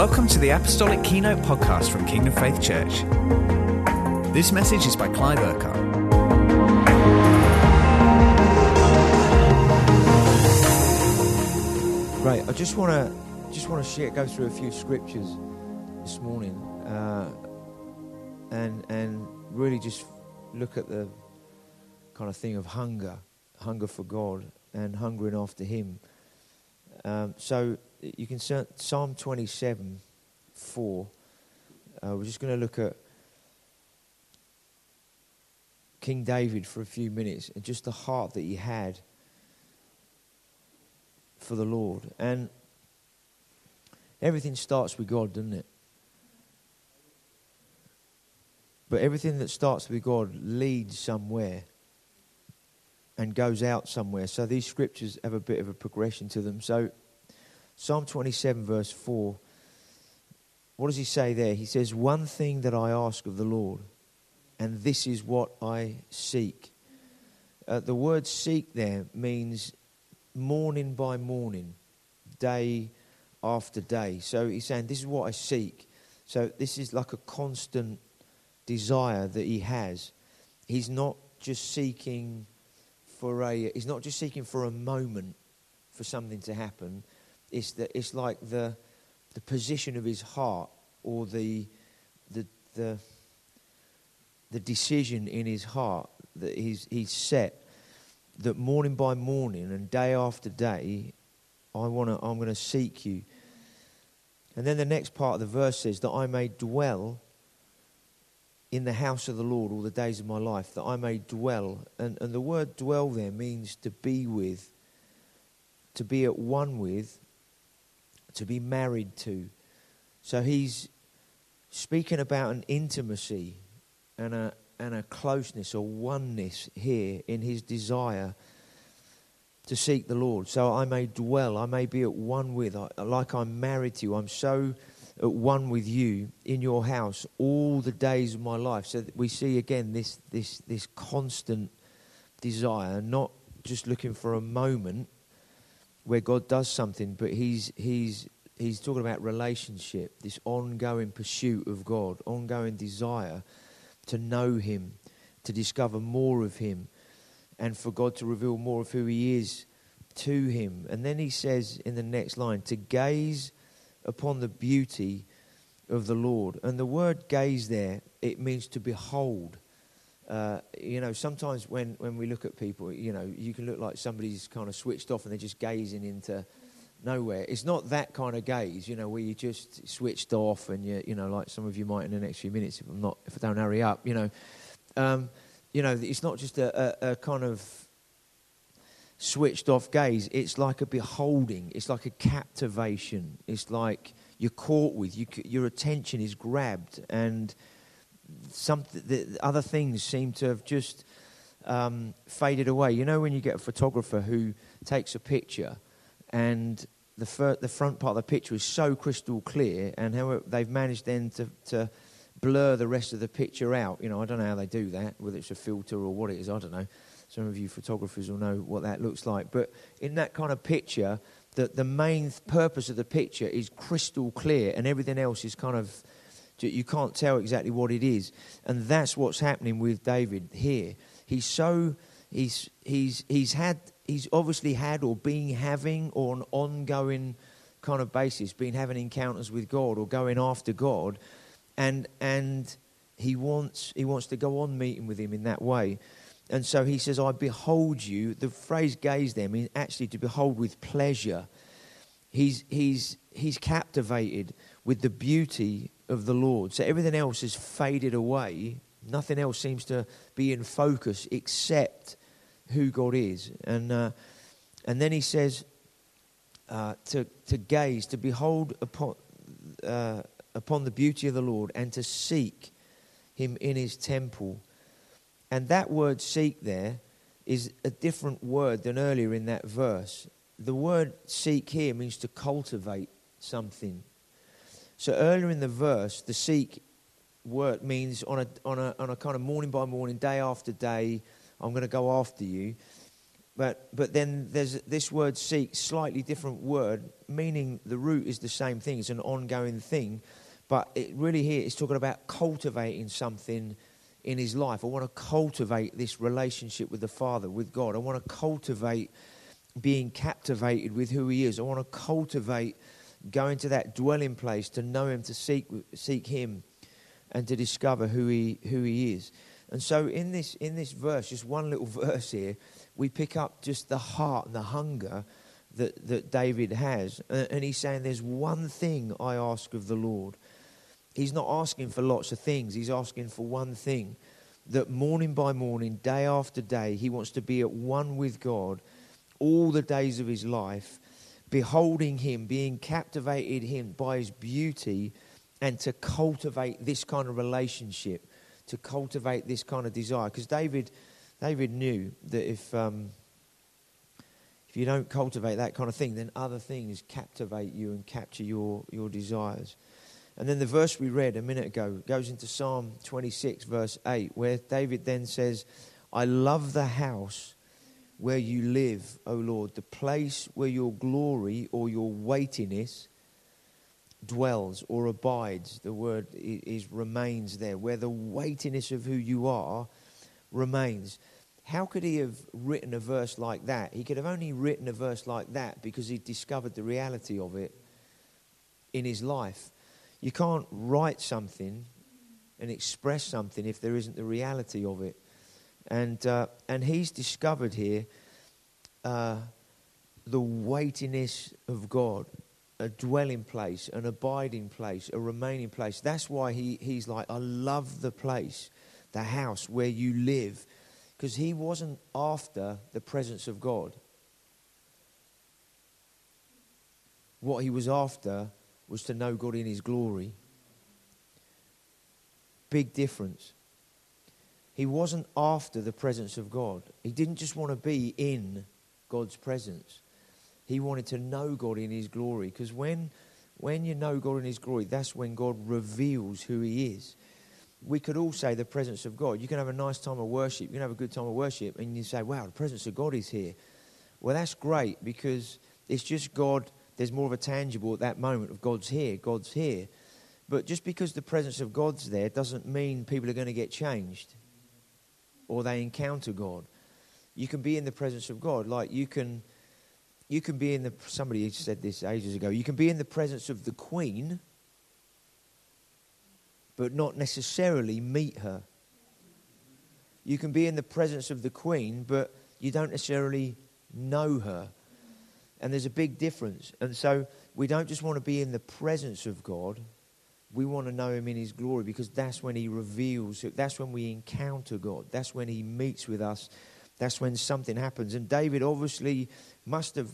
Welcome to the Apostolic Keynote podcast from Kingdom Faith Church. This message is by Clive Urquhart. Right, I just want to just want to share, go through a few scriptures this morning, uh, and and really just look at the kind of thing of hunger, hunger for God, and hungering after Him. Um, so you can Psalm 27, 4. Uh, we're just going to look at King David for a few minutes and just the heart that he had for the Lord. And everything starts with God, doesn't it? But everything that starts with God leads somewhere and goes out somewhere. So these scriptures have a bit of a progression to them. So Psalm 27, verse 4, what does he say there? He says, One thing that I ask of the Lord, and this is what I seek. Uh, the word seek there means morning by morning, day after day. So he's saying, This is what I seek. So this is like a constant desire that he has. He's not just seeking for a he's not just seeking for a moment for something to happen. It's the, it's like the the position of his heart or the the the the decision in his heart that he's he's set that morning by morning and day after day, I want to, I'm going to seek you. And then the next part of the verse says that I may dwell in the house of the Lord all the days of my life, that I may dwell. And, and the word dwell there means to be with, to be at one with, to be married to. So he's speaking about an intimacy and a, and a closeness or oneness here in his desire to seek the Lord. So I may dwell, I may be at one with, like I'm married to you. I'm so at one with you in your house all the days of my life. So we see again this, this, this constant desire, not just looking for a moment where God does something, but he's, he's, he's talking about relationship, this ongoing pursuit of God, ongoing desire to know Him, to discover more of Him, and for God to reveal more of who He is to Him. And then He says in the next line, to gaze upon the beauty of the Lord. And the word gaze there, it means to behold. Uh, you know, sometimes when, when we look at people, you know, you can look like somebody's kind of switched off and they're just gazing into nowhere. It's not that kind of gaze, you know, where you just switched off and you, you know, like some of you might in the next few minutes if I'm not, if I don't hurry up, you know, um, you know, it's not just a, a, a, kind of switched off gaze. It's like a beholding. It's like a captivation. It's like you're caught with. You, your attention is grabbed, and some the other things seem to have just um, faded away. You know, when you get a photographer who takes a picture and the, fir- the front part of the picture is so crystal clear, and how they've managed then to, to blur the rest of the picture out. You know, I don't know how they do that, whether it's a filter or what it is, I don't know. Some of you photographers will know what that looks like. But in that kind of picture, the, the main purpose of the picture is crystal clear, and everything else is kind of, you can't tell exactly what it is. And that's what's happening with David here. He's so, he's, he's, he's had he's obviously had or been having or an ongoing kind of basis, been having encounters with God or going after God, and and he wants he wants to go on meeting with him in that way. And so he says, I behold you. The phrase gaze there means actually to behold with pleasure. He's, he's, he's captivated with the beauty of the Lord. So everything else has faded away. Nothing else seems to be in focus except who God is. And, uh, and then he says uh, to, to gaze, to behold upon, uh, upon the beauty of the Lord and to seek him in his temple. And that word seek there is a different word than earlier in that verse. The word seek here means to cultivate something. So earlier in the verse, the seek word means on a, on a, on a kind of morning by morning, day after day, I'm going to go after you. But, but then there's this word seek, slightly different word, meaning the root is the same thing. It's an ongoing thing. But it really here is talking about cultivating something in his life. I want to cultivate this relationship with the Father, with God. I want to cultivate being captivated with who he is. I want to cultivate going to that dwelling place to know him, to seek, seek him, and to discover who he, who he is. And so in this, in this verse, just one little verse here, we pick up just the heart and the hunger that, that David has. And he's saying, There's one thing I ask of the Lord. He's not asking for lots of things, he's asking for one thing that morning by morning, day after day, he wants to be at one with God all the days of his life, beholding him, being captivated him by his beauty, and to cultivate this kind of relationship, to cultivate this kind of desire. Because David David knew that if, um, if you don't cultivate that kind of thing, then other things captivate you and capture your, your desires. And then the verse we read a minute ago goes into Psalm 26, verse 8, where David then says, I love the house where you live, O Lord, the place where your glory or your weightiness dwells or abides. The word is remains there, where the weightiness of who you are remains. How could he have written a verse like that? He could have only written a verse like that because he discovered the reality of it in his life. You can't write something and express something if there isn't the reality of it. And, uh, and he's discovered here uh, the weightiness of God, a dwelling place, an abiding place, a remaining place. That's why he, he's like, I love the place the house where you live, because he wasn't after the presence of God. What he was after was to know God in his glory. Big difference. He wasn't after the presence of God. He didn't just want to be in God's presence. He wanted to know God in his glory. Because when, when you know God in his glory, that's when God reveals who he is we could all say the presence of God. You can have a nice time of worship, you can have a good time of worship, and you say, wow, the presence of God is here. Well, that's great because it's just God, there's more of a tangible at that moment of God's here, God's here. But just because the presence of God's there doesn't mean people are going to get changed or they encounter God. You can be in the presence of God. Like you can, you can be in the, somebody said this ages ago, you can be in the presence of the Queen but not necessarily meet her. You can be in the presence of the Queen, but you don't necessarily know her. And there's a big difference. And so we don't just want to be in the presence of God, we want to know Him in His glory because that's when He reveals, that's when we encounter God, that's when He meets with us, that's when something happens. And David obviously must have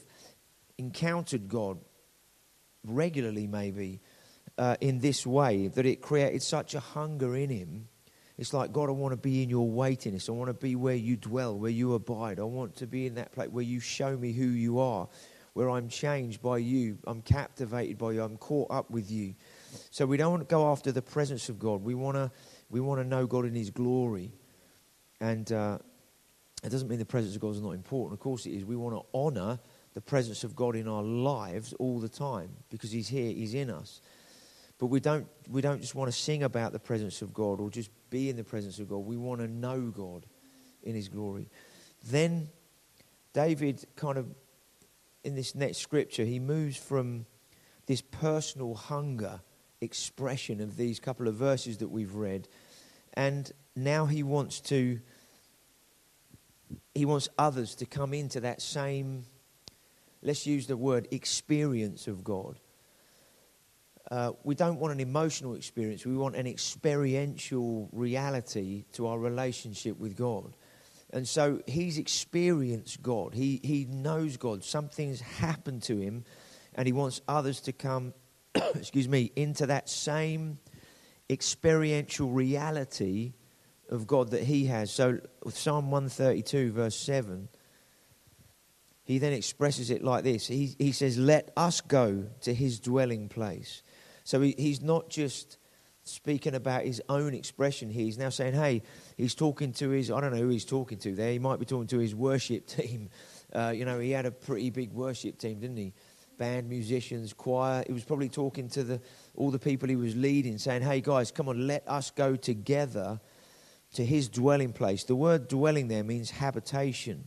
encountered God regularly, maybe uh, in this way that it created such a hunger in him. It's like, God, I want to be in your weightiness. I want to be where you dwell, where you abide. I want to be in that place where you show me who you are, where I'm changed by you. I'm captivated by you. I'm caught up with you. So we don't want to go after the presence of God. We want to, we want to know God in his glory. And uh, it doesn't mean the presence of God is not important. Of course it is. We want to honor the presence of God in our lives all the time because he's here, he's in us. But we don't, we don't just want to sing about the presence of God or just be in the presence of God. We want to know God in His glory. Then David kind of, in this next scripture, he moves from this personal hunger expression of these couple of verses that we've read. And now he wants to, he wants others to come into that same, let's use the word, experience of God. Uh, we don't want an emotional experience. We want an experiential reality to our relationship with God. And so he's experienced God. He, he knows God. Something's happened to him, and he wants others to come, excuse me, into that same experiential reality of God that he has. So, Psalm 132, verse 7, he then expresses it like this He, he says, Let us go to his dwelling place. So he, he's not just speaking about his own expression here. He's now saying, hey, he's talking to his, I don't know who he's talking to there. He might be talking to his worship team. Uh, you know, he had a pretty big worship team, didn't he? Band, musicians, choir. He was probably talking to the, all the people he was leading, saying, hey, guys, come on, let us go together to his dwelling place. The word dwelling there means habitation,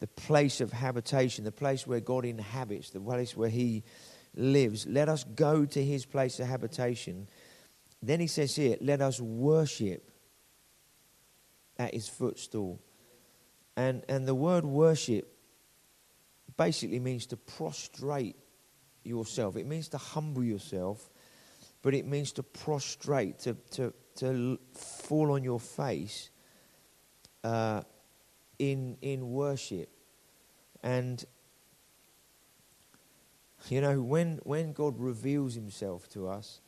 the place of habitation, the place where God inhabits, the place where he lives. Let us go to his place of habitation then he says here, let us worship at his footstool. And, and the word worship basically means to prostrate yourself. It means to humble yourself, but it means to prostrate, to, to, to fall on your face uh, in, in worship. And, you know, when, when God reveals himself to us,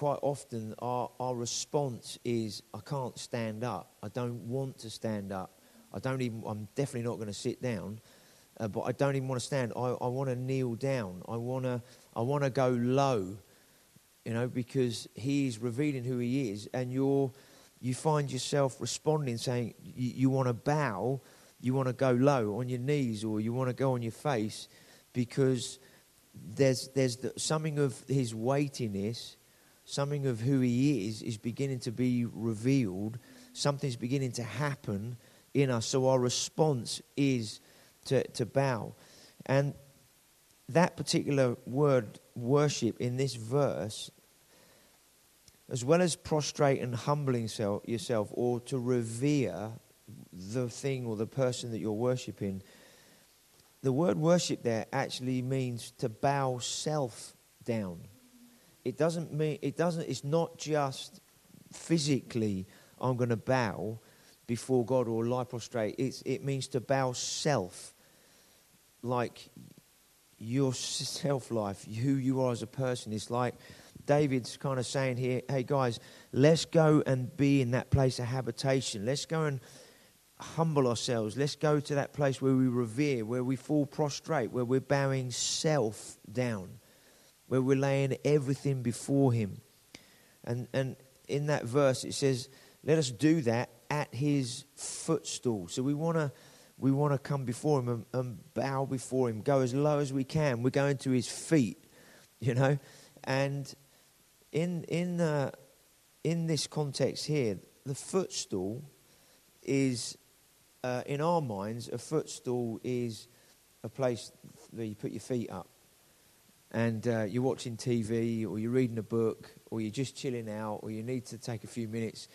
quite often our, our response is, I can't stand up. I don't want to stand up. I don't even, I'm definitely not going to sit down, uh, but I don't even want to stand. I, I want to kneel down. I want to, I want to go low, you know, because he's revealing who he is, and you're, you find yourself responding, saying, you, you want to bow, you want to go low on your knees, or you want to go on your face, because there's, there's the, something of his weightiness something of who he is is beginning to be revealed. Something's beginning to happen in us. So our response is to, to bow. And that particular word, worship, in this verse, as well as prostrate and humbling self, yourself or to revere the thing or the person that you're worshipping, the word worship there actually means to bow self down it doesn't mean it doesn't it's not just physically i'm going to bow before god or lie prostrate. It's, it means to bow self like your self life who you are as a person. It's like david's kind of saying here hey guys let's go and be in that place of habitation. Let's go and humble ourselves. Let's go to that place where we revere where we fall prostrate where we're bowing self down where we're laying everything before Him. And, and in that verse, it says, let us do that at His footstool. So we want to. We want to come before him and, and bow before him, go as low as we can. We're going to his feet, you know. And in in uh, in this context here, the footstool is, uh, in our minds, a footstool is a place where you put your feet up and uh, you're watching TV or you're reading a book or you're just chilling out or you need to take a few minutes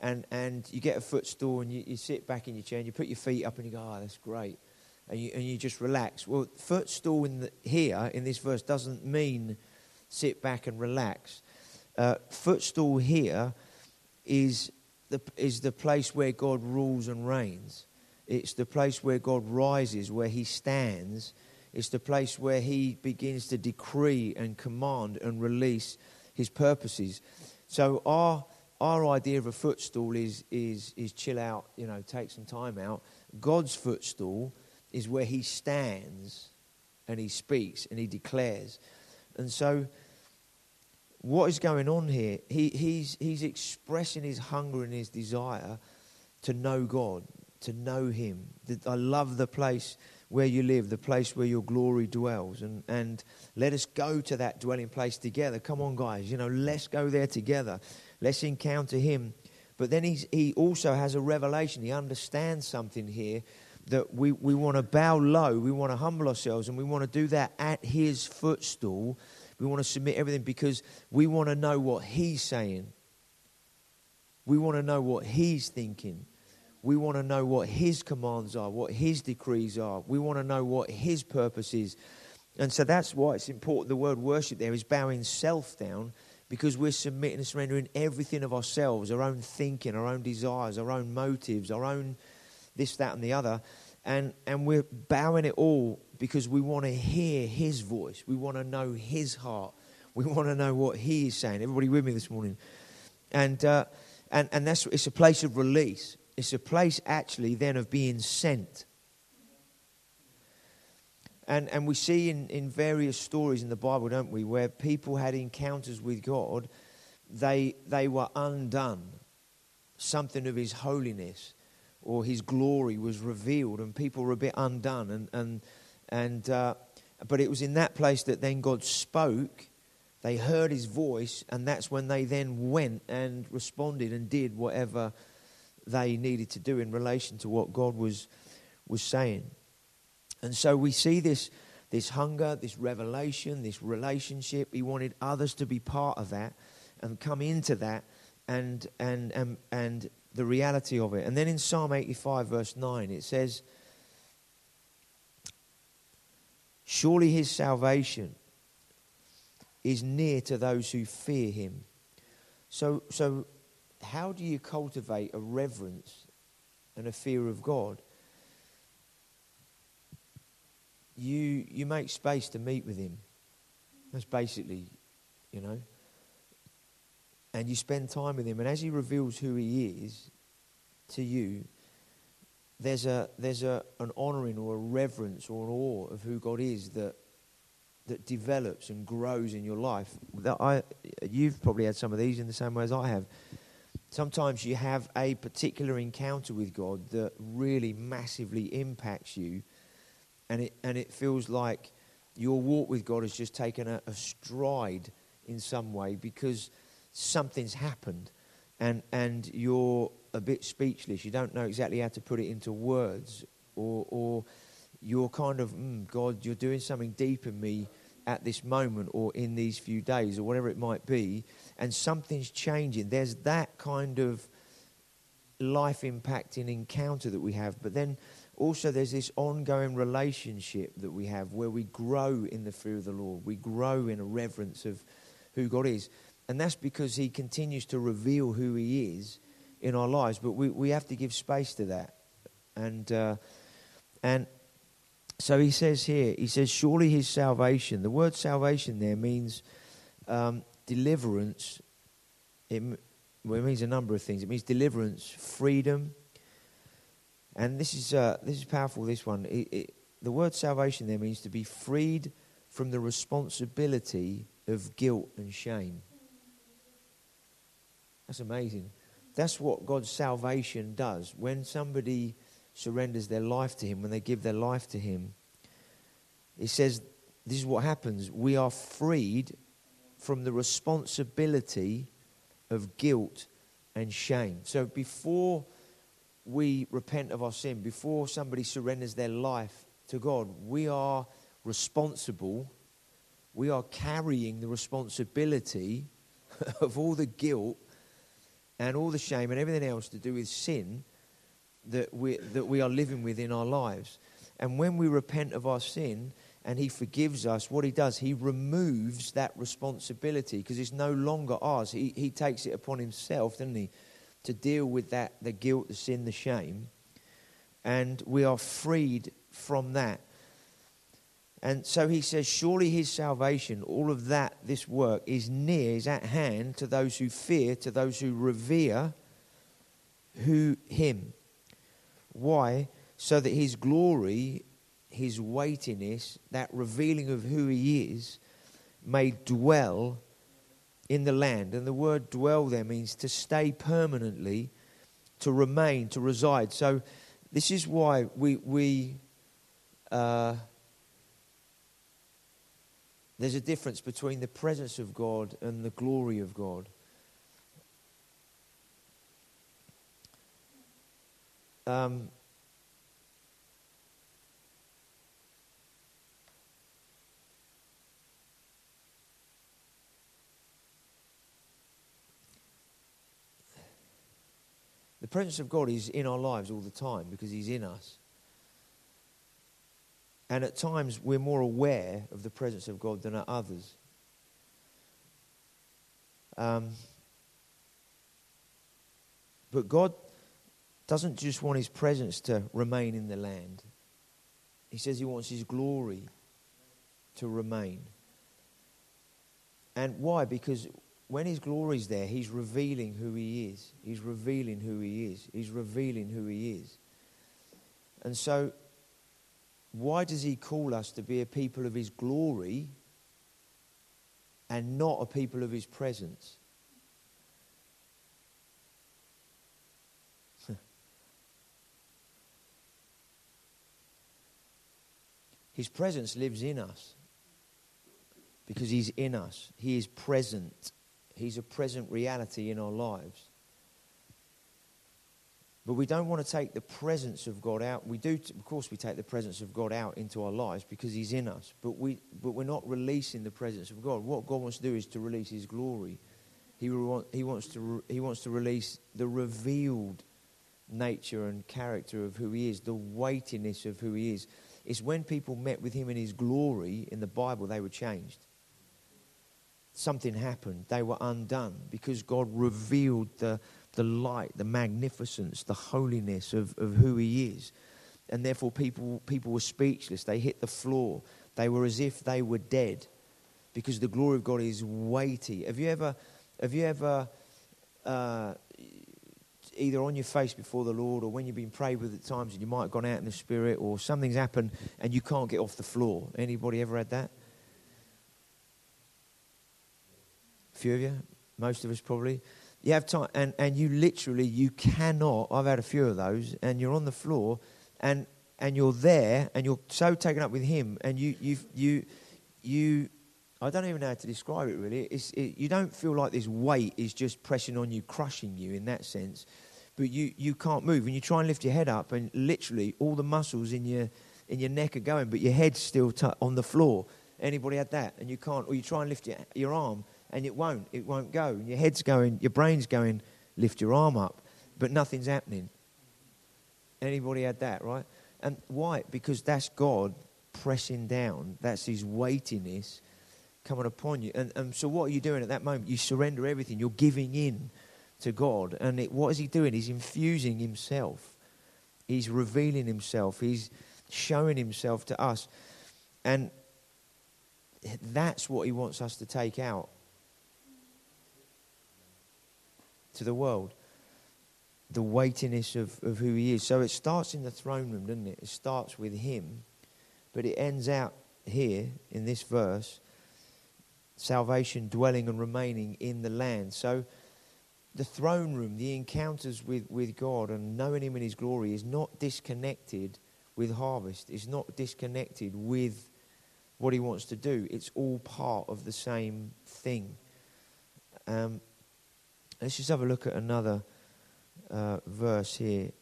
and, and you get a footstool and you, you sit back in your chair and you put your feet up and you go, oh, that's great. And you, and you just relax. Well, footstool in the, here in this verse doesn't mean sit back and relax. Uh, footstool here is the, is the place where God rules and reigns. It's the place where God rises, where he stands it's the place where he begins to decree and command and release his purposes. So our our idea of a footstool is is is chill out, you know, take some time out. God's footstool is where he stands and he speaks and he declares. And so what is going on here? He, he's, he's expressing his hunger and his desire to know God, to know him. I love the place where you live, the place where your glory dwells. And, and let us go to that dwelling place together. Come on, guys, you know, let's go there together. Let's encounter him. But then he's, he also has a revelation. He understands something here that we, we want to bow low, we want to humble ourselves, and we want to do that at his footstool. We want to submit everything because we want to know what he's saying. We want to know what he's thinking. We want to know what His commands are, what His decrees are. We want to know what His purpose is. And so that's why it's important. The word worship there is bowing self down because we're submitting and surrendering everything of ourselves, our own thinking, our own desires, our own motives, our own this, that, and the other. And, and we're bowing it all because we want to hear His voice. We want to know His heart. We want to know what He is saying. Everybody with me this morning? And, uh, and, and that's, it's a place of release. It's a place actually then of being sent. And, and we see in, in various stories in the Bible, don't we, where people had encounters with God they, they were undone. Something of his holiness or his glory was revealed, and people were a bit undone. And, and, and, uh, but it was in that place that then God spoke. They heard his voice, and that's when they then went and responded and did whatever they needed to do in relation to what God was, was saying. And so we see this, this hunger, this revelation, this relationship. He wanted others to be part of that and come into that and, and, and, and the reality of it. And then in Psalm 85, verse 9, it says, Surely his salvation is near to those who fear him. So, so how do you cultivate a reverence and a fear of God? You, you make space to meet with him. That's basically, you know and you spend time with him, and as he reveals who he is to you, there's a there's a an honouring or a reverence or an awe of who God is that that develops and grows in your life. That I you've probably had some of these in the same way as I have. Sometimes you have a particular encounter with God that really massively impacts you, and it and it feels like your walk with God has just taken a, a stride in some way because something's happened and, and you're a bit speechless. You don't know exactly how to put it into words, or, or you're kind of, mm, God, you're doing something deep in me at this moment or in these few days or whatever it might be, and something's changing. There's that kind of life impacting encounter that we have, but then also there's this ongoing relationship that we have where we grow in the fear of the Lord, we grow in a reverence of who God is. And that's because he continues to reveal who he is in our lives. But we, we have to give space to that. And, uh, and so he says here, he says, surely his salvation. The word salvation there means um, deliverance. It, well, it means a number of things. It means deliverance, freedom. And this is, uh, this is powerful, this one. It, it, the word salvation there means to be freed from the responsibility of guilt and shame. That's amazing. That's what God's salvation does. When somebody surrenders their life to Him, when they give their life to Him, it says this is what happens. We are freed from the responsibility of guilt and shame. So before we repent of our sin, before somebody surrenders their life to God, we are responsible. We are carrying the responsibility of all the guilt and all the shame and everything else to do with sin that we, that we are living with in our lives. And when we repent of our sin and He forgives us, what He does, He removes that responsibility because it's no longer ours. He, he takes it upon Himself, doesn't He, to deal with that, the guilt, the sin, the shame. And we are freed from that. And so he says, Surely his salvation, all of that, this work, is near, is at hand to those who fear, to those who revere who him. Why? So that his glory, his weightiness, that revealing of who he is, may dwell in the land. And the word dwell there means to stay permanently, to remain, to reside. So this is why we, we uh, there's a difference between the presence of God and the glory of God. Um, presence of God is in our lives all the time because He's in us. And at times we're more aware of the presence of God than at others. Um, but God doesn't just want his presence to remain in the land, he says he wants his glory to remain. And why? Because when His glory's there, He's revealing who He is. He's revealing who He is. He's revealing who He is. And so, why does He call us to be a people of His glory and not a people of His presence? His presence lives in us because He's in us, He is present. He's a present reality in our lives. But we don't want to take the presence of God out. We do, of course, we take the presence of God out into our lives because He's in us. But, we, but we're not releasing the presence of God. What God wants to do is to release His glory. He, re- he, wants, to re- he wants to release the revealed nature and character of who He is, the weightiness of who He is. It's when people met with Him in His glory in the Bible, they were changed. Something happened. They were undone because God revealed the the light, the magnificence, the holiness of, of who he is. And therefore, people, people were speechless. They hit the floor. They were as if they were dead because the glory of God is weighty. Have you ever, have you ever uh, either on your face before the Lord or when you've been prayed with at times and you might have gone out in the Spirit or something's happened and you can't get off the floor? Anybody ever had that? A few of you? Most of us probably. You have time, and, and you literally, you cannot. I've had a few of those, and you're on the floor, and, and you're there, and you're so taken up with Him, and you, you, you, you I don't even know how to describe it really. It's, it, you don't feel like this weight is just pressing on you, crushing you in that sense, but you, you can't move, and you try and lift your head up, and literally all the muscles in your, in your neck are going, but your head's still t- on the floor. Anybody had that? And you can't, or you try and lift your, your arm, and it won't. It won't go. And your head's going, your brain's going, lift your arm up, but nothing's happening. Anybody had that, right? And why? Because that's God pressing down. That's His weightiness coming upon you. And, and so, what are you doing at that moment? You surrender everything. You're giving in to God. And it, what is He doing? He's infusing Himself. He's revealing Himself. He's showing Himself to us. And that's what He wants us to take out to the world. The weightiness of, of who he is. So it starts in the throne room, doesn't it? It starts with him, but it ends out here in this verse salvation dwelling and remaining in the land. So the throne room, the encounters with, with God and knowing him in his glory is not disconnected with harvest, it's not disconnected with what he wants to do. It's all part of the same thing. Um, Let's just have a look at another uh, verse here.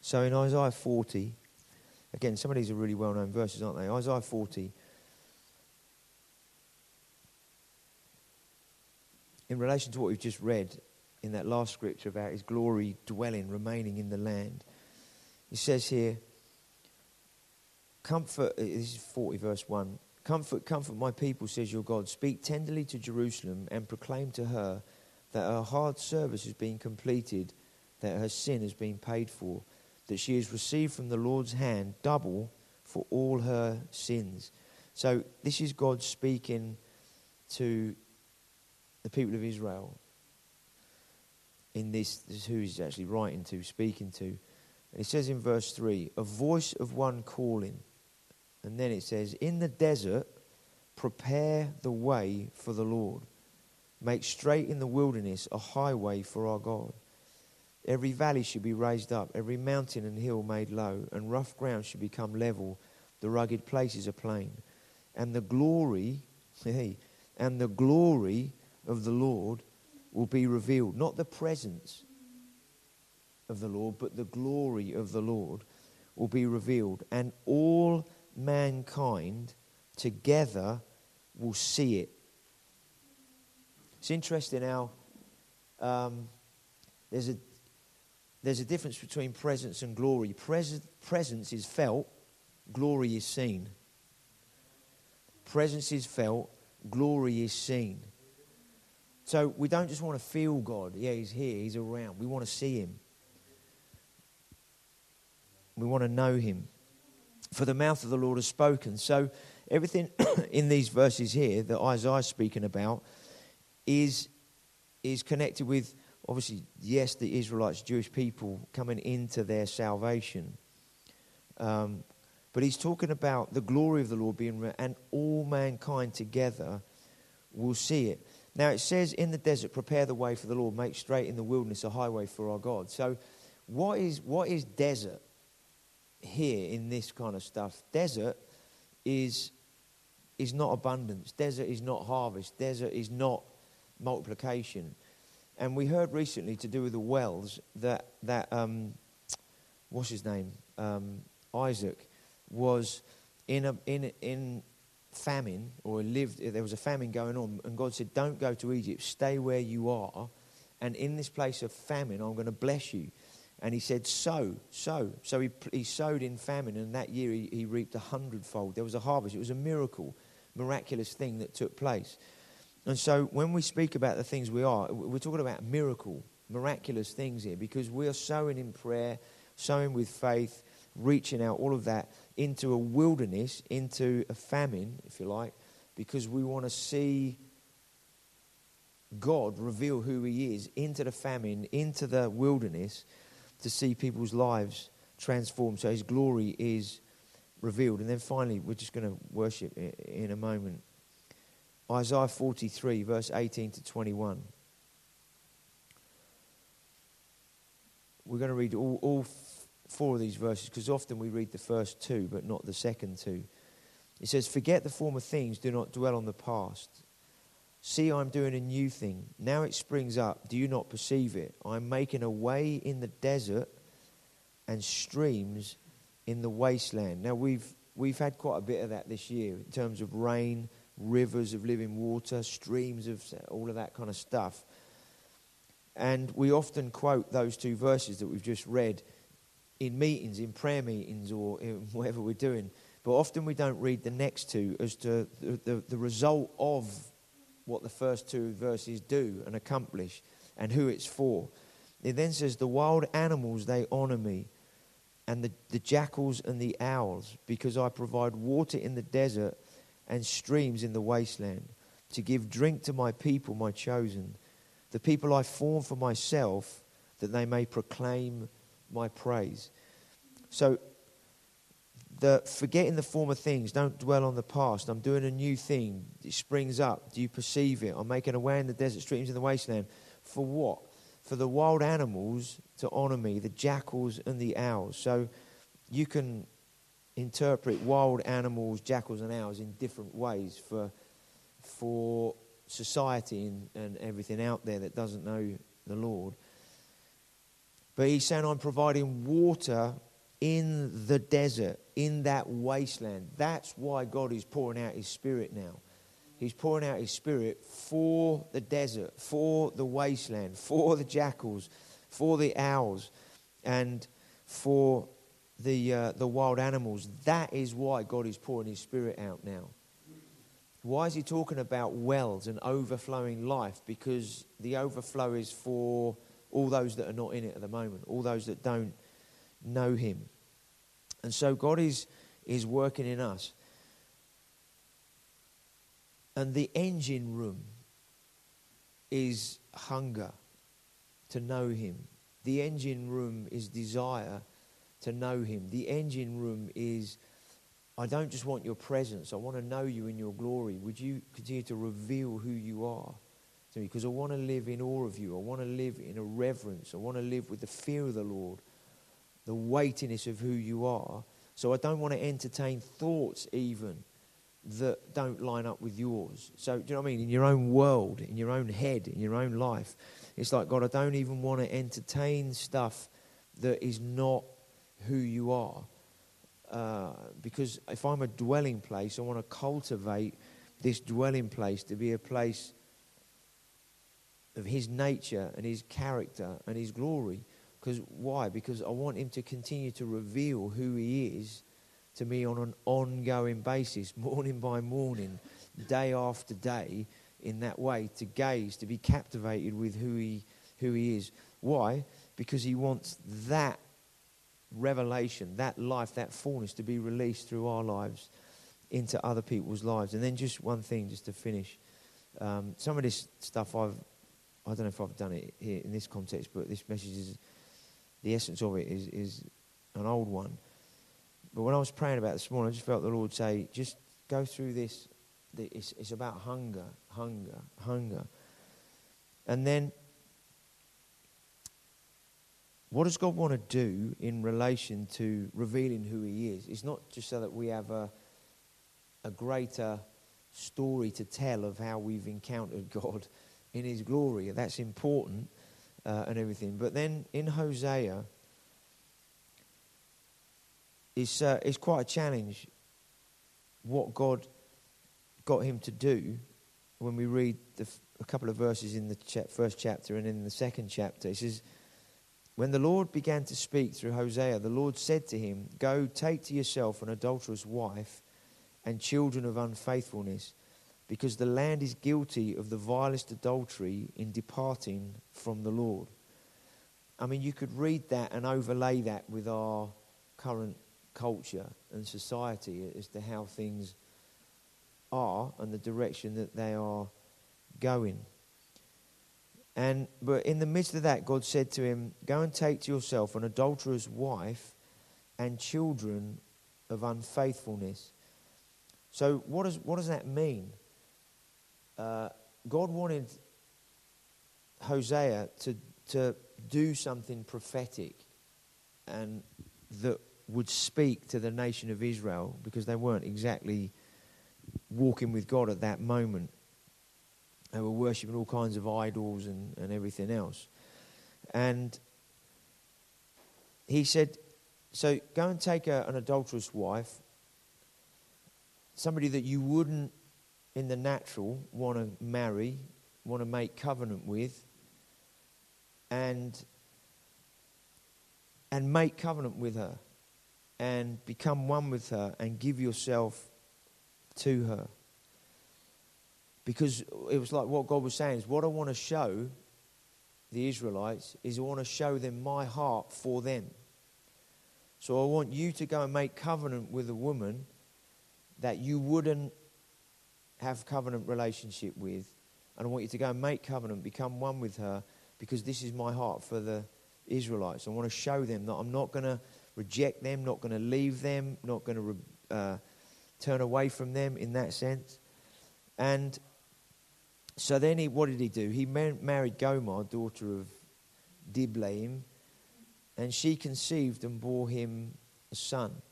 So in Isaiah 40, again, some of these are really well known verses, aren't they? Isaiah 40. In relation to what we've just read, in that last scripture about his glory dwelling, remaining in the land. He says here, Comfort, this is 40 verse 1. Comfort, comfort my people, says your God. Speak tenderly to Jerusalem and proclaim to her that her hard service has been completed, that her sin has been paid for, that she has received from the Lord's hand double for all her sins. So, this is God speaking to the people of Israel in this, this who he's actually writing to, speaking to. And it says in verse 3 a voice of one calling. And then it says, In the desert, prepare the way for the Lord. Make straight in the wilderness a highway for our God. Every valley should be raised up, every mountain and hill made low, and rough ground should become level, the rugged places a plain. And the glory, and the glory of the Lord will be revealed. Not the presence of the Lord, but the glory of the Lord will be revealed. And all mankind together will see it. It's interesting how um, there's, a, there's a difference between presence and glory. Pres- presence is felt, glory is seen. Presence is felt, glory is seen. So we don't just want to feel God. Yeah, He's here, He's around. We want to see Him. We want to know Him. For the mouth of the Lord has spoken. So everything in these verses here that Isaiah is speaking about is, is connected with, obviously, yes, the Israelites, Jewish people coming into their salvation. Um, But he's talking about the glory of the Lord being, and all mankind together will see it. Now it says in the desert, prepare the way for the Lord, make straight in the wilderness a highway for our God. So, what is, what is desert here in this kind of stuff? Desert is, is not abundance, desert is not harvest, desert is not multiplication. And we heard recently to do with the wells that, that um, what's his name? Um, Isaac was in, a, in, in famine, or lived, there was a famine going on, and God said, Don't go to Egypt, stay where you are, and in this place of famine, I'm going to bless you. And he said, Sow, sow. So he, he sowed in famine, and that year he, he reaped a hundredfold. There was a harvest. It was a miracle, miraculous thing that took place. And so when we speak about the things we are, we're talking about miracle, miraculous things here, because we are sowing in prayer, sowing with faith, reaching out, all of that into a wilderness, into a famine, if you like, because we want to see God reveal who He is into the famine, into the wilderness, to see people's lives transformed. So His glory is revealed. And then finally, we're just going to worship in a moment. Isaiah 43, verse 18 to 21. We're going to read all, all four of these verses because often we read the first two but not the second two. It says, Forget the former things, do not dwell on the past. See, I'm doing a new thing. Now it springs up. Do you not perceive it? I'm making a way in the desert and streams in the wasteland. Now we've, we've had quite a bit of that this year in terms of rain, rivers of living water, streams of all of that kind of stuff. And we often quote those two verses that we've just read in meetings, in prayer meetings, or in whatever we're doing. But often we don't read the next two as to the, the, the result of what the first two verses do and accomplish and who it's for. It then says, The wild animals, they honor me, and the, the jackals and the owls, because I provide water in the desert and streams in the wasteland, to give drink to my people, my chosen, the people I form for myself, that they may proclaim my praise. So, the forgetting the former things, don't dwell on the past. I'm doing a new thing. It springs up. Do you perceive it? I'm making a way in the desert, streams in the wasteland. For what? For the wild animals to honor me, the jackals and the owls. So you can interpret wild animals, jackals, and owls in different ways for, for society and, and everything out there that doesn't know the Lord. But he's saying, I'm providing water in the desert, in that wasteland. That's why God is pouring out his spirit now. He's pouring out his spirit for the desert, for the wasteland, for the jackals, for the owls, and for the, uh, the wild animals. That is why God is pouring his spirit out now. Why is he talking about wells and overflowing life? Because the overflow is for all those that are not in it at the moment, all those that don't know Him. And so God is, is working in us. And the engine room is hunger to know Him. The engine room is desire to know Him. The engine room is, I don't just want your presence, I want to know you in your glory. Would you continue to reveal who you are? To me because I want to live in awe of you. I want to live in a reverence. I want to live with the fear of the Lord, the weightiness of who you are. So I don't want to entertain thoughts even that don't line up with yours. So, do you know what I mean? In your own world, in your own head, in your own life, it's like, God, I don't even want to entertain stuff that is not who you are. Uh, because if I'm a dwelling place, I want to cultivate this dwelling place to be a place of his nature and his character and his glory. Because why? Because I want him to continue to reveal who he is to me on an ongoing basis, morning by morning, day after day, in that way, to gaze, to be captivated with who he, who he is. Why? Because he wants that revelation, that life, that fullness to be released through our lives into other people's lives. And then just one thing, just to finish. Um, some of this stuff I've I don't know if I've done it here in this context, but this message is the essence of it is, is an old one. but when I was praying about this morning, I just felt the Lord say, just go through this. It's, it's about hunger, hunger, hunger. And then, what does God want to do in relation to revealing who He is? It's not just so that we have a, a greater story to tell of how we've encountered God in His glory. That's important uh, and everything. But then in Hosea, it's, uh, it's quite a challenge what God got him to do when we read the, a couple of verses in the cha- first chapter and in the second chapter. He says, When the Lord began to speak through Hosea, the Lord said to him, Go take to yourself an adulterous wife and children of unfaithfulness because the land is guilty of the vilest adultery in departing from the Lord. I mean, you could read that and overlay that with our current culture and society as to how things are and the direction that they are going. And but in the midst of that, God said to him, "Go and take to yourself an adulterous wife and children of unfaithfulness." So, what does what does that mean? Uh, God wanted Hosea to, to do something prophetic and that would speak to the nation of Israel because they weren't exactly walking with God at that moment. They were worshipping all kinds of idols and, and everything else. And he said, So go and take a, an adulterous wife, somebody that you wouldn't in the natural want to marry, want to make covenant with, and and make covenant with her and become one with her and give yourself to her. Because it was like what God was saying is what I want to show the Israelites is I want to show them my heart for them. So I want you to go and make covenant with a woman that you wouldn't have covenant relationship with. And I want you to go and make covenant, become one with her, because this is my heart for the Israelites. I want to show them that I'm not going to reject them, not going to leave them, not going to uh, turn away from them in that sense. And so then he, what did he do? He married Gomer, daughter of Diblaim, and she conceived and bore him a son.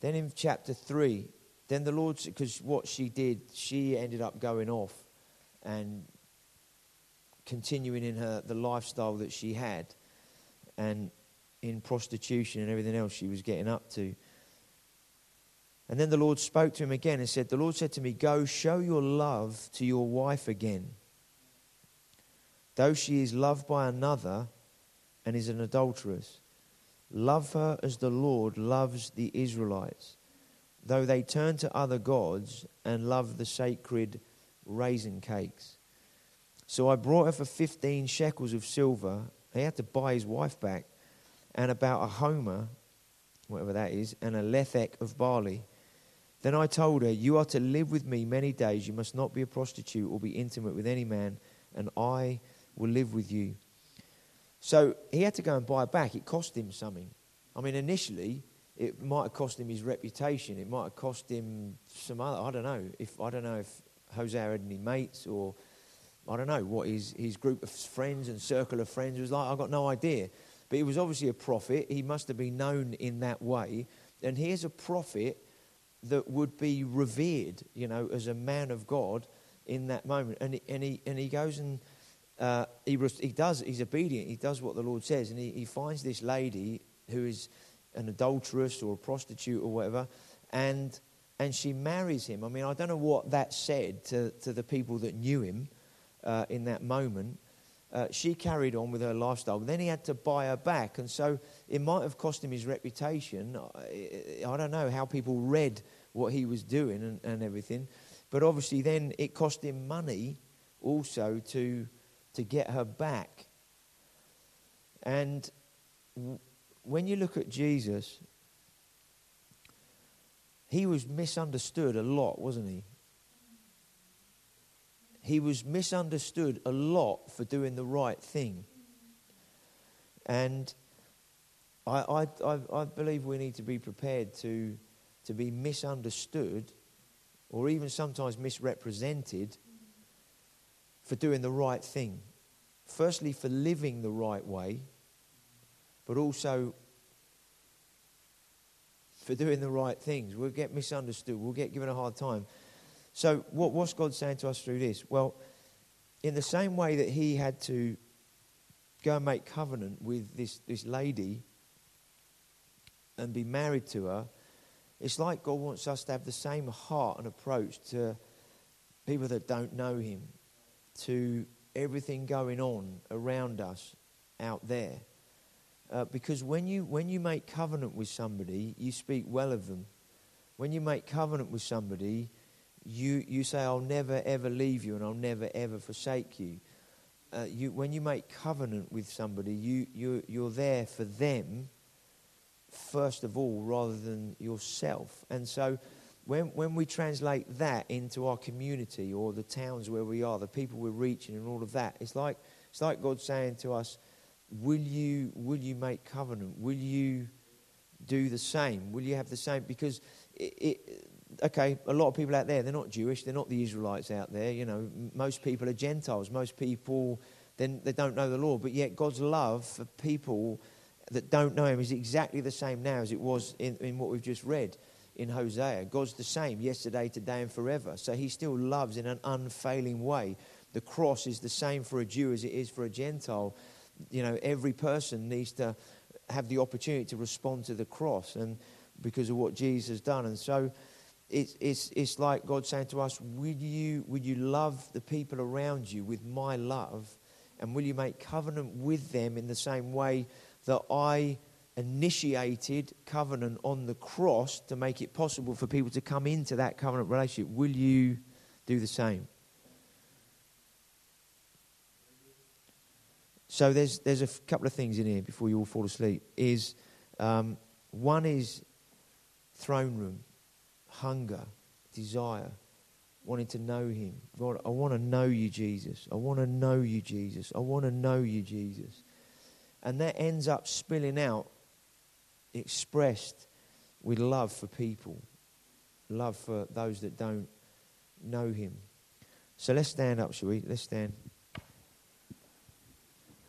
Then in chapter 3, then the Lord, because what she did, she ended up going off and continuing in her the lifestyle that she had, and in prostitution and everything else she was getting up to. And then the Lord spoke to him again and said, The Lord said to me, Go show your love to your wife again. Though she is loved by another and is an adulteress, love her as the Lord loves the Israelites though they turned to other gods and love the sacred raisin cakes. So I brought her for 15 shekels of silver. He had to buy his wife back, and about a homer, whatever that is, and a lethek of barley. Then I told her, You are to live with me many days. You must not be a prostitute or be intimate with any man, and I will live with you. So he had to go and buy it back. It cost him something. I mean, initially, it might have cost him his reputation. It might have cost him some other. I don't know if I don't know if Hosea had any mates or I don't know what his his group of friends and circle of friends was like. I got no idea. But he was obviously a prophet. He must have been known in that way. And here's a prophet that would be revered, you know, as a man of God in that moment. And and he and he goes and. Uh, he, he does. He's obedient. He does what the Lord says, and he, he finds this lady who is an adulteress or a prostitute or whatever, and and she marries him. I mean, I don't know what that said to, to the people that knew him uh, in that moment. Uh, she carried on with her lifestyle. Then he had to buy her back, and so it might have cost him his reputation. I, I don't know how people read what he was doing and, and everything, but obviously then it cost him money also to to get her back. And when you look at Jesus, he was misunderstood a lot, wasn't he? He was misunderstood a lot for doing the right thing. And I, I, I, believe we need to be prepared to, to be misunderstood or even sometimes misrepresented for doing the right thing. Firstly, for living the right way, but also for doing the right things. We'll get misunderstood, we'll get given a hard time. So, what, what's God saying to us through this? Well, in the same way that He had to go and make covenant with this, this lady and be married to her, it's like God wants us to have the same heart and approach to people that don't know Him, to everything going on around us out there. Uh, because when you, when you make covenant with somebody, you speak well of them. When you make covenant with somebody, you, you say, I'll never ever leave you and I'll never ever forsake you. Uh, you when you make covenant with somebody, you, you, you're there for them first of all rather than yourself. And so when, when we translate that into our community or the towns where we are, the people we're reaching and all of that, it's like, it's like God saying to us, will you, will you make covenant? Will you do the same? Will you have the same? Because, it, it, okay, a lot of people out there, they're not Jewish, they're not the Israelites out there. You know, most people are Gentiles. Most people, then they don't know the Lord. But yet God's love for people that don't know him is exactly the same now as it was in, in what we've just read in Hosea. God's the same yesterday, today, and forever. So he still loves in an unfailing way. The cross is the same for a Jew as it is for a Gentile. You know, every person needs to have the opportunity to respond to the cross and because of what Jesus has done. And so it's, it's, it's like God saying to us, would you, will you love the people around you with my love? And will you make covenant with them in the same way that I initiated covenant on the cross to make it possible for people to come into that covenant relationship. Will you do the same? So there's there's a couple of things in here before you all fall asleep. Is um, one is throne room, hunger, desire, wanting to know Him. God, I want to know you, Jesus. I want to know you, Jesus. I want to know you, Jesus. And that ends up spilling out, expressed with love for people, love for those that don't know Him. So let's stand up, shall we? Let's stand.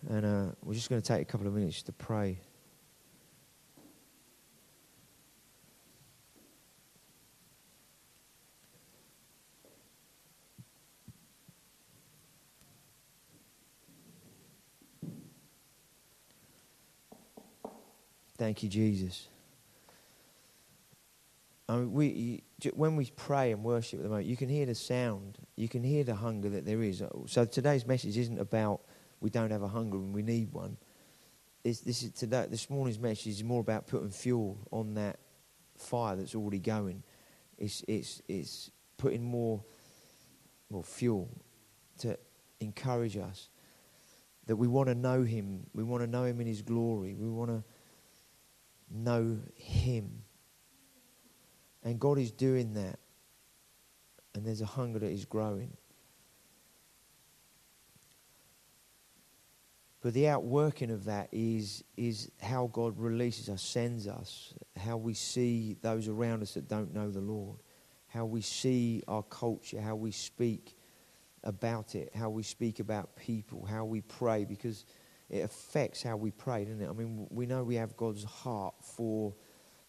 And uh, we're just going to take a couple of minutes to pray. Thank you, Jesus. I mean, we, when we pray and worship at the moment, you can hear the sound, you can hear the hunger that there is. So today's message isn't about we don't have a hunger and we need one. It's, this, is today, this morning's message is more about putting fuel on that fire that's already going. It's, it's, it's putting more, more fuel to encourage us that we want to know Him. We want to know Him in His glory. We want to know Him. And God is doing that. And there's a hunger that is growing. But the outworking of that is, is how God releases us, sends us, how we see those around us that don't know the Lord, how we see our culture, how we speak about it, how we speak about people, how we pray, because it affects how we pray, doesn't it? I mean, we know we have God's heart for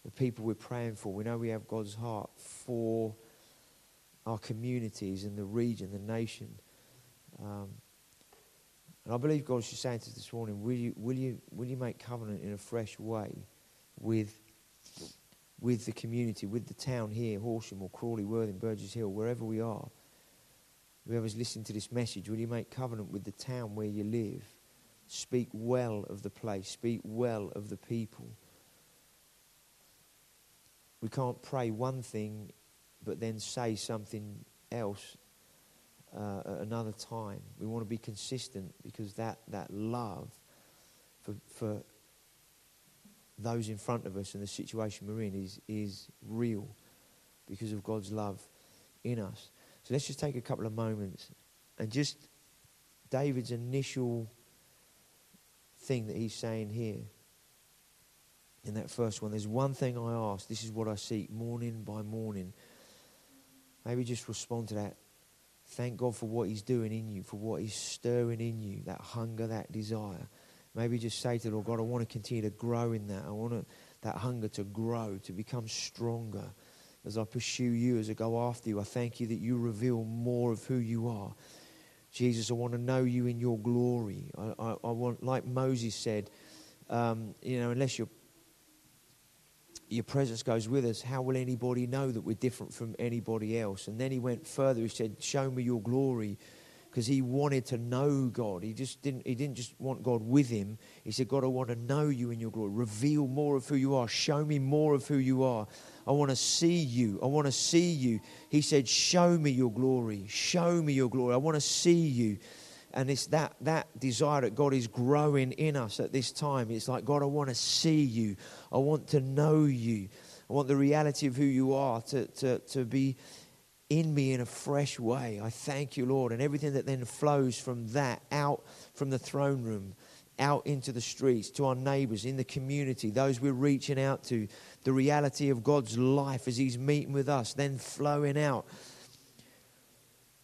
the people we're praying for. We know we have God's heart for our communities and the region, the nation. Um, and I believe God's just saying to us this morning, will you, will you, will you make covenant in a fresh way with, with the community, with the town here, Horsham or Crawley, Worthing, Burgess Hill, wherever we are? Whoever's listening to this message, will you make covenant with the town where you live? Speak well of the place. Speak well of the people. We can't pray one thing but then say something else uh, at another time. We want to be consistent because that, that love for, for those in front of us and the situation we're in is, is real because of God's love in us. So let's just take a couple of moments and just David's initial thing that he's saying here. in that first one, there's one thing I ask. This is what I seek morning by morning. Maybe just respond to that. Thank God for what He's doing in you, for what He's stirring in you, that hunger, that desire. Maybe just say to the Lord God, I want to continue to grow in that. I want to, that hunger to grow, to become stronger as I pursue you, as I go after you. I thank you that you reveal more of who you are. Jesus, I want to know you in your glory. I, I, I want, like Moses said, um, you know, unless your your presence goes with us, how will anybody know that we're different from anybody else? And then he went further. He said, "Show me your glory." because he wanted to know God. He just didn't he didn't just want God with him. He said, God, I want to know you in your glory. Reveal more of who you are. Show me more of who you are. I want to see you. I want to see you. He said, Show me your glory. Show me your glory. I want to see you. And it's that, that desire that God is growing in us at this time. It's like, God, I want to see you. I want to know you. I want the reality of who you are to, to, to be in me in a fresh way. I thank you, Lord. And everything that then flows from that out from the throne room, out into the streets, to our neighbors, in the community, those we're reaching out to, the reality of God's life as He's meeting with us, then flowing out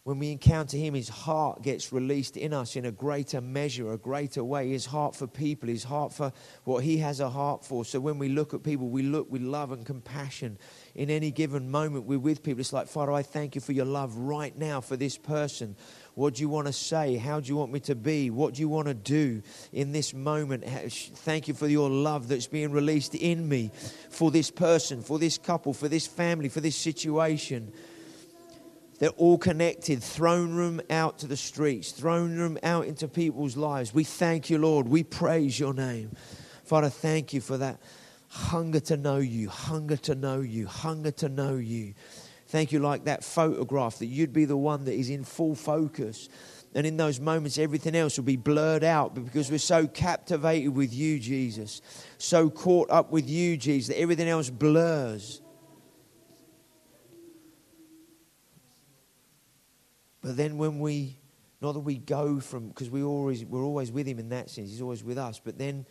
when we encounter Him, His heart gets released in us in a greater measure, a greater way. His heart for people, His heart for what He has a heart for. So when we look at people, we look with love and compassion. In any given moment, we're with people. It's like, Father, I thank you for your love right now for this person. What do you want to say? How do you want me to be? What do you want to do in this moment? Thank you for your love that's being released in me for this person, for this couple, for this family, for this situation. They're all connected. Throne room out to the streets, throne room out into people's lives. We thank you, Lord. We praise your name. Father, thank you for that hunger to know you, hunger to know you, hunger to know you. Thank you, like that photograph, that you'd be the one that is in full focus. And in those moments, everything else will be blurred out because we're so captivated with you, Jesus, so caught up with you, Jesus, that everything else blurs. But then when we, not that we go from, because we always, we're always with him in that sense, he's always with us, but then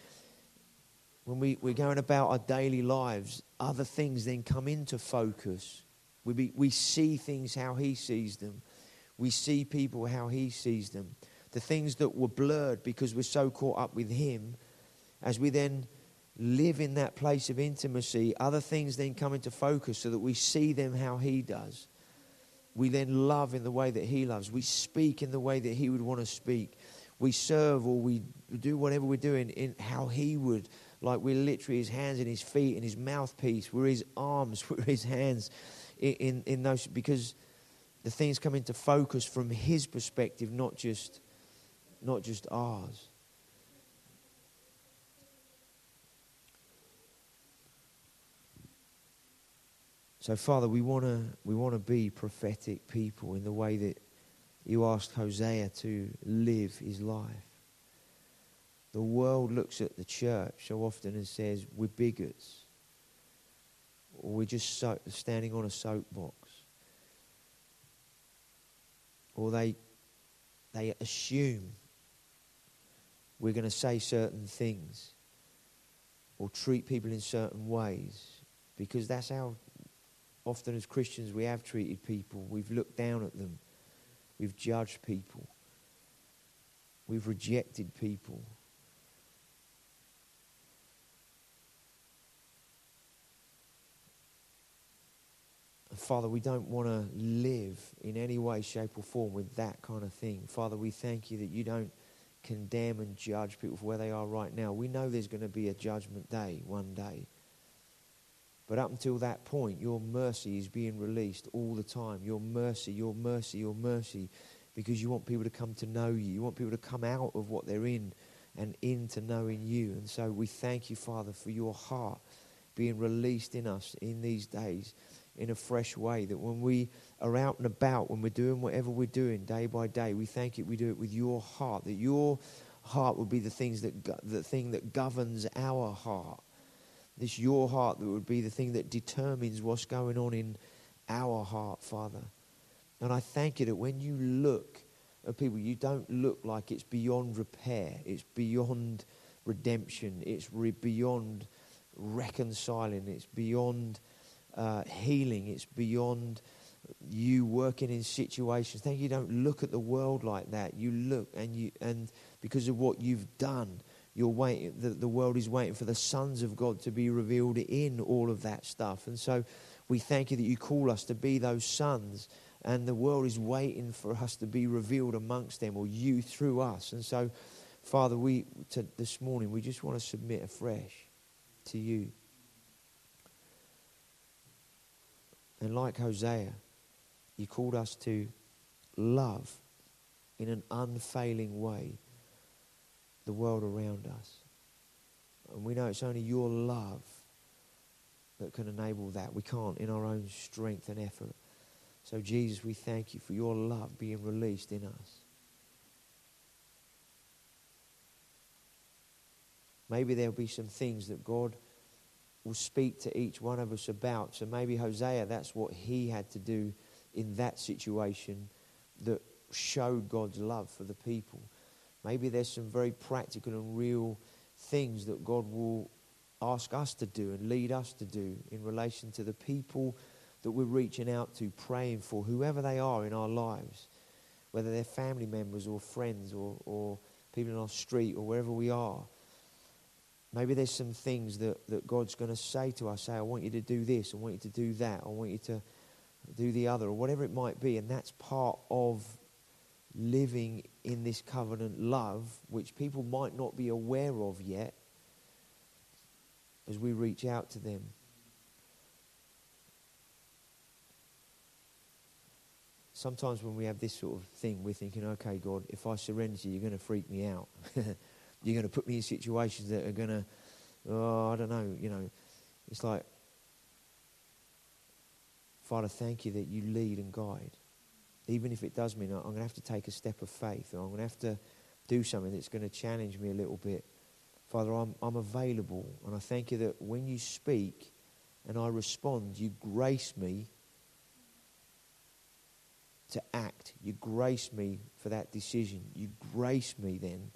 when we, we're going about our daily lives, other things then come into focus. We, be, we see things how he sees them. We see people how he sees them. The things that were blurred because we're so caught up with him, as we then live in that place of intimacy, other things then come into focus so that we see them how he does. We then love in the way that He loves. We speak in the way that He would want to speak. We serve or we do whatever we're doing in how He would. Like we're literally His hands and His feet and His mouthpiece. We're His arms. We're His hands in, in, in those. Because the things come into focus from His perspective, not just, not just ours. So, Father, we want to we want to be prophetic people in the way that you asked Hosea to live his life. The world looks at the church so often and says we're bigots, or we're just so, standing on a soapbox, or they they assume we're going to say certain things or treat people in certain ways because that's how often as Christians we have treated people, we've looked down at them, we've judged people, we've rejected people. Father, we don't want to live in any way, shape, or form with that kind of thing. Father, we thank you that you don't condemn and judge people for where they are right now. We know there's going to be a judgment day one day. But up until that point, your mercy is being released all the time. Your mercy, your mercy, your mercy. Because you want people to come to know you. You want people to come out of what they're in and into knowing you. And so we thank you, Father, for your heart being released in us in these days in a fresh way. That when we are out and about, when we're doing whatever we're doing day by day, we thank you, we do it with your heart. That your heart will be the things that the thing that governs our heart this your heart that would be the thing that determines what's going on in our heart, Father. And I thank you that when you look at people, you don't look like it's beyond repair, it's beyond redemption, it's re- beyond reconciling, it's beyond uh, healing, it's beyond you working in situations. Thank you, you don't look at the world like that. You look and you and because of what you've done, you're waiting the, the world is waiting for the sons of God to be revealed in all of that stuff. And so we thank you that you call us to be those sons and the world is waiting for us to be revealed amongst them or you through us. And so, Father, we to, this morning we just want to submit afresh to you. And like Hosea, you called us to love in an unfailing way the world around us. And we know it's only your love that can enable that. We can't in our own strength and effort. So, Jesus, we thank you for your love being released in us. Maybe there'll be some things that God will speak to each one of us about. So maybe Hosea, that's what he had to do in that situation that showed God's love for the people. Maybe there's some very practical and real things that God will ask us to do and lead us to do in relation to the people that we're reaching out to, praying for, whoever they are in our lives, whether they're family members or friends or, or people in our street or wherever we are. Maybe there's some things that, that God's going to say to us, say, I want you to do this, I want you to do that, I want you to do the other, or whatever it might be. And that's part of living in this covenant love, which people might not be aware of yet as we reach out to them. Sometimes when we have this sort of thing, we're thinking, okay, God, if I surrender to you, you're going to freak me out. you're going to put me in situations that are going to, oh, I don't know, you know. It's like, Father, thank you that you lead and guide. Even if it does mean I'm going to have to take a step of faith or I'm going to have to do something that's going to challenge me a little bit. Father, I'm, I'm available. And I thank you that when you speak and I respond, you grace me to act. You grace me for that decision. You grace me then.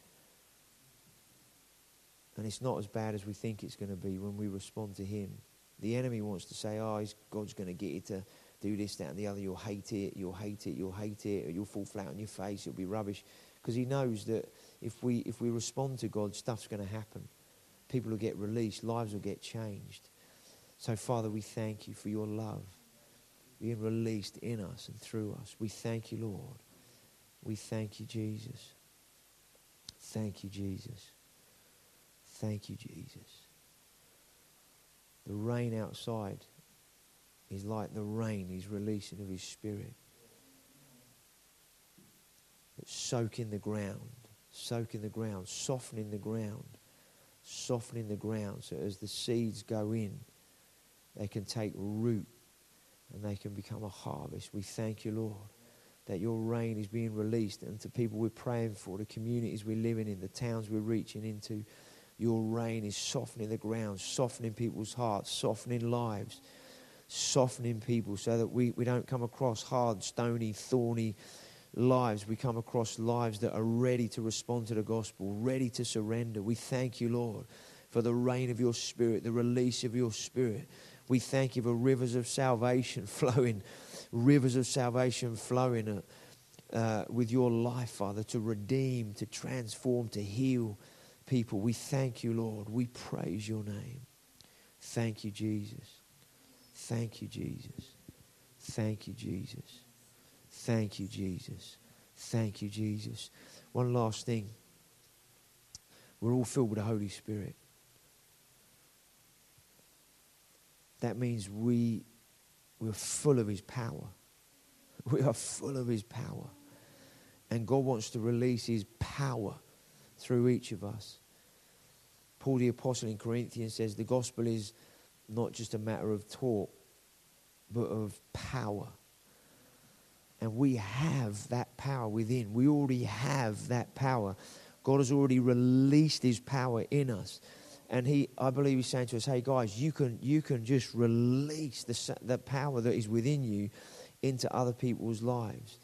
And it's not as bad as we think it's going to be when we respond to Him. The enemy wants to say, oh, God's going to get you to do this, that, and the other. You'll hate it, you'll hate it, you'll hate it, or you'll fall flat on your face, it'll be rubbish. Because he knows that if we, if we respond to God, stuff's going to happen. People will get released, lives will get changed. So, Father, we thank you for your love being released in us and through us. We thank you, Lord. We thank you, Jesus. Thank you, Jesus. Thank you, Jesus. The rain outside is like the rain he's releasing of his spirit. It's soaking the ground, soaking the ground, softening the ground, softening the ground so as the seeds go in, they can take root and they can become a harvest. We thank you, Lord, that your rain is being released and to people we're praying for, the communities we're living in, the towns we're reaching into. Your rain is softening the ground, softening people's hearts, softening lives, softening people so that we, we don't come across hard, stony, thorny lives. We come across lives that are ready to respond to the gospel, ready to surrender. We thank you, Lord, for the rain of your spirit, the release of your spirit. We thank you for rivers of salvation flowing, rivers of salvation flowing uh, uh, with your life, Father, to redeem, to transform, to heal people. We thank you, Lord. We praise your name. Thank you, Jesus. Thank you, Jesus. Thank you, Jesus. Thank you, Jesus. Thank you, Jesus. One last thing. We're all filled with the Holy Spirit. That means we, we're full of His power. We are full of His power. And God wants to release His power through each of us. Paul the Apostle in Corinthians says the gospel is not just a matter of talk, but of power. And we have that power within. We already have that power. God has already released his power in us. And he, I believe he's saying to us, hey guys, you can, you can just release the, the power that is within you into other people's lives.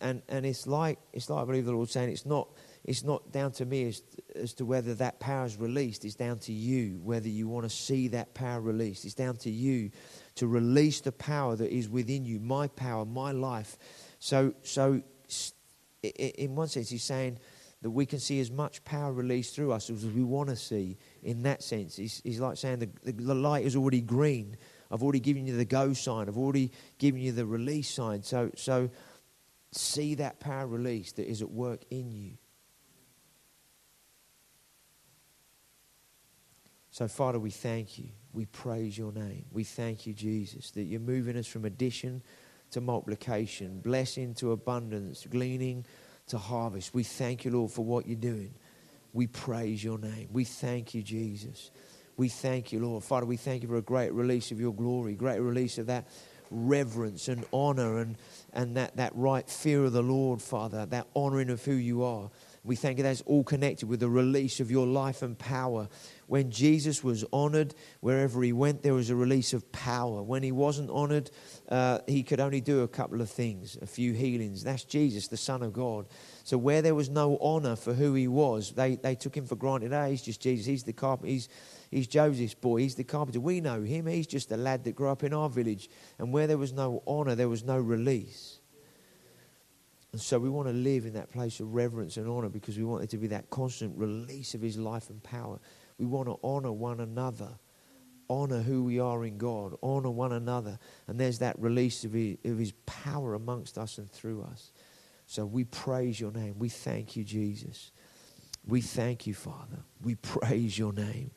and, and it's like it's like I believe the Lord saying it's not it's not down to me as, as to whether that power is released. It's down to you whether you want to see that power released. It's down to you to release the power that is within you, my power, my life. So so in one sense, he's saying that we can see as much power released through us as we want to see. In that sense, he's, he's like saying the, the, light is already green. I've already given you the go sign. I've already given you the release sign. So, so see that power release that is at work in you. So, Father, we thank you. We praise your name. We thank you, Jesus, that you're moving us from addition to multiplication, blessing to abundance, gleaning to harvest. We thank you, Lord, for what you're doing. We praise your name. We thank you, Jesus. We thank you, Lord. Father, we thank you for a great release of your glory, great release of that reverence and honor and, and that, that right fear of the Lord, Father, that honoring of who you are. We thank you that's all connected with the release of your life and power. When Jesus was honored, wherever he went, there was a release of power. When he wasn't honored, uh, he could only do a couple of things, a few healings. That's Jesus, the Son of God. So where there was no honor for who he was, they, they took him for granted. Ah, he's just Jesus. He's the carpenter. He's, he's Joseph's boy. He's the carpenter. We know him. He's just a lad that grew up in our village. And where there was no honor, there was no release. And so we want to live in that place of reverence and honor because we want it to be that constant release of his life and power. We want to honor one another, honor who we are in God, honor one another. And there's that release of his, of his power amongst us and through us. So we praise your name. We thank you, Jesus. We thank you, Father. We praise your name.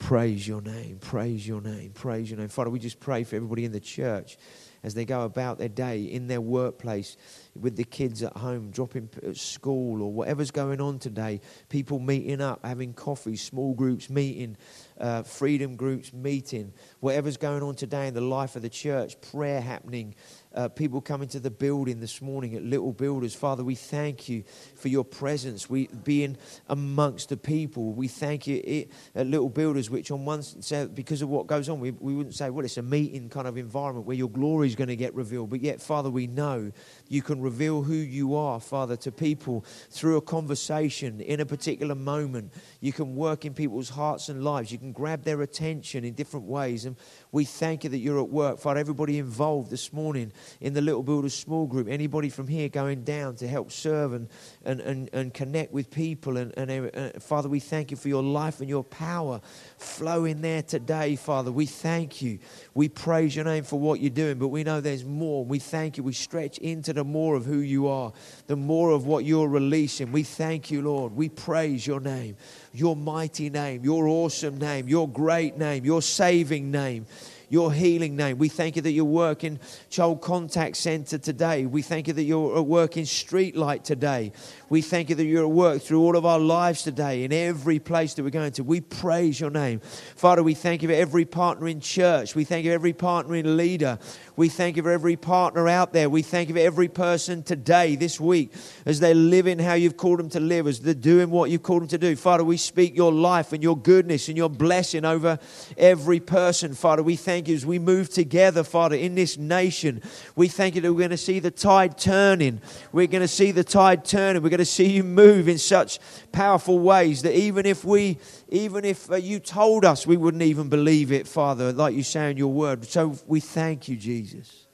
Praise your name. Praise your name. Praise your name. Father, we just pray for everybody in the church as they go about their day in their workplace with the kids at home, dropping at school or whatever's going on today. People meeting up, having coffee, small groups meeting, uh, freedom groups meeting, whatever's going on today in the life of the church, prayer happening, uh, people coming to the building this morning at Little Builders. Father, we thank you for your presence, we being amongst the people. We thank you it, at Little Builders, which on one side, because of what goes on, we, we wouldn't say, well, it's a meeting kind of environment where your glory is going to get revealed. But yet, Father, we know you can reveal who you are, Father, to people through a conversation in a particular moment. You can work in people's hearts and lives. You can grab their attention in different ways. And we thank you that you're at work. Father, everybody involved this morning in the Little Builders small group, anybody from here going down to help serve and, and, and, and connect with people. And, and uh, Father, we thank you for your life and your power flowing there today, Father. We thank you. We praise your name for what you're doing, but we know there's more. We thank you. We stretch into the more of who you are, the more of what you're releasing. We thank you, Lord. We praise your name your mighty name, your awesome name, your great name, your saving name your healing name. We thank you that you're working Child Contact Center today. We thank you that you're at work in Streetlight today. We thank you that you're at work through all of our lives today, in every place that we're going to. We praise your name. Father, we thank you for every partner in church. We thank you for every partner in leader. We thank you for every partner out there. We thank you for every person today, this week, as they're living how you've called them to live, as they're doing what you've called them to do. Father, we speak your life and your goodness and your blessing over every person. Father, we thank you as we move together, Father, in this nation. We thank you that we're going to see the tide turning. We're going to see the tide turning. We're going to see you move in such powerful ways that even if we, even if uh, you told us, we wouldn't even believe it, Father, like you say in your word. So we thank you, Jesus.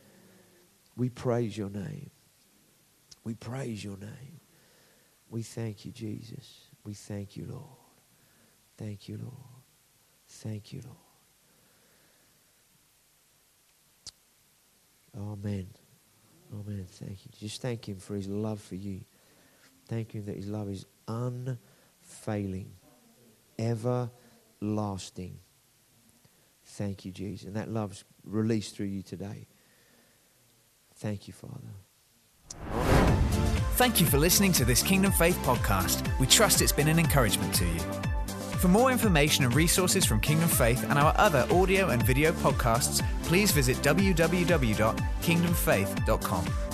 We praise your name. We praise your name. We thank you, Jesus. We thank you, Lord. Thank you, Lord. Thank you, Lord. Amen. Amen. Thank you. Just thank Him for His love for you. Thank Him that His love is unfailing, everlasting. Thank you, Jesus. And that love's released through you today. Thank you, Father. Thank you for listening to this Kingdom Faith podcast. We trust it's been an encouragement to you. For more information and resources from Kingdom Faith and our other audio and video podcasts, please visit www.kingdomfaith.com.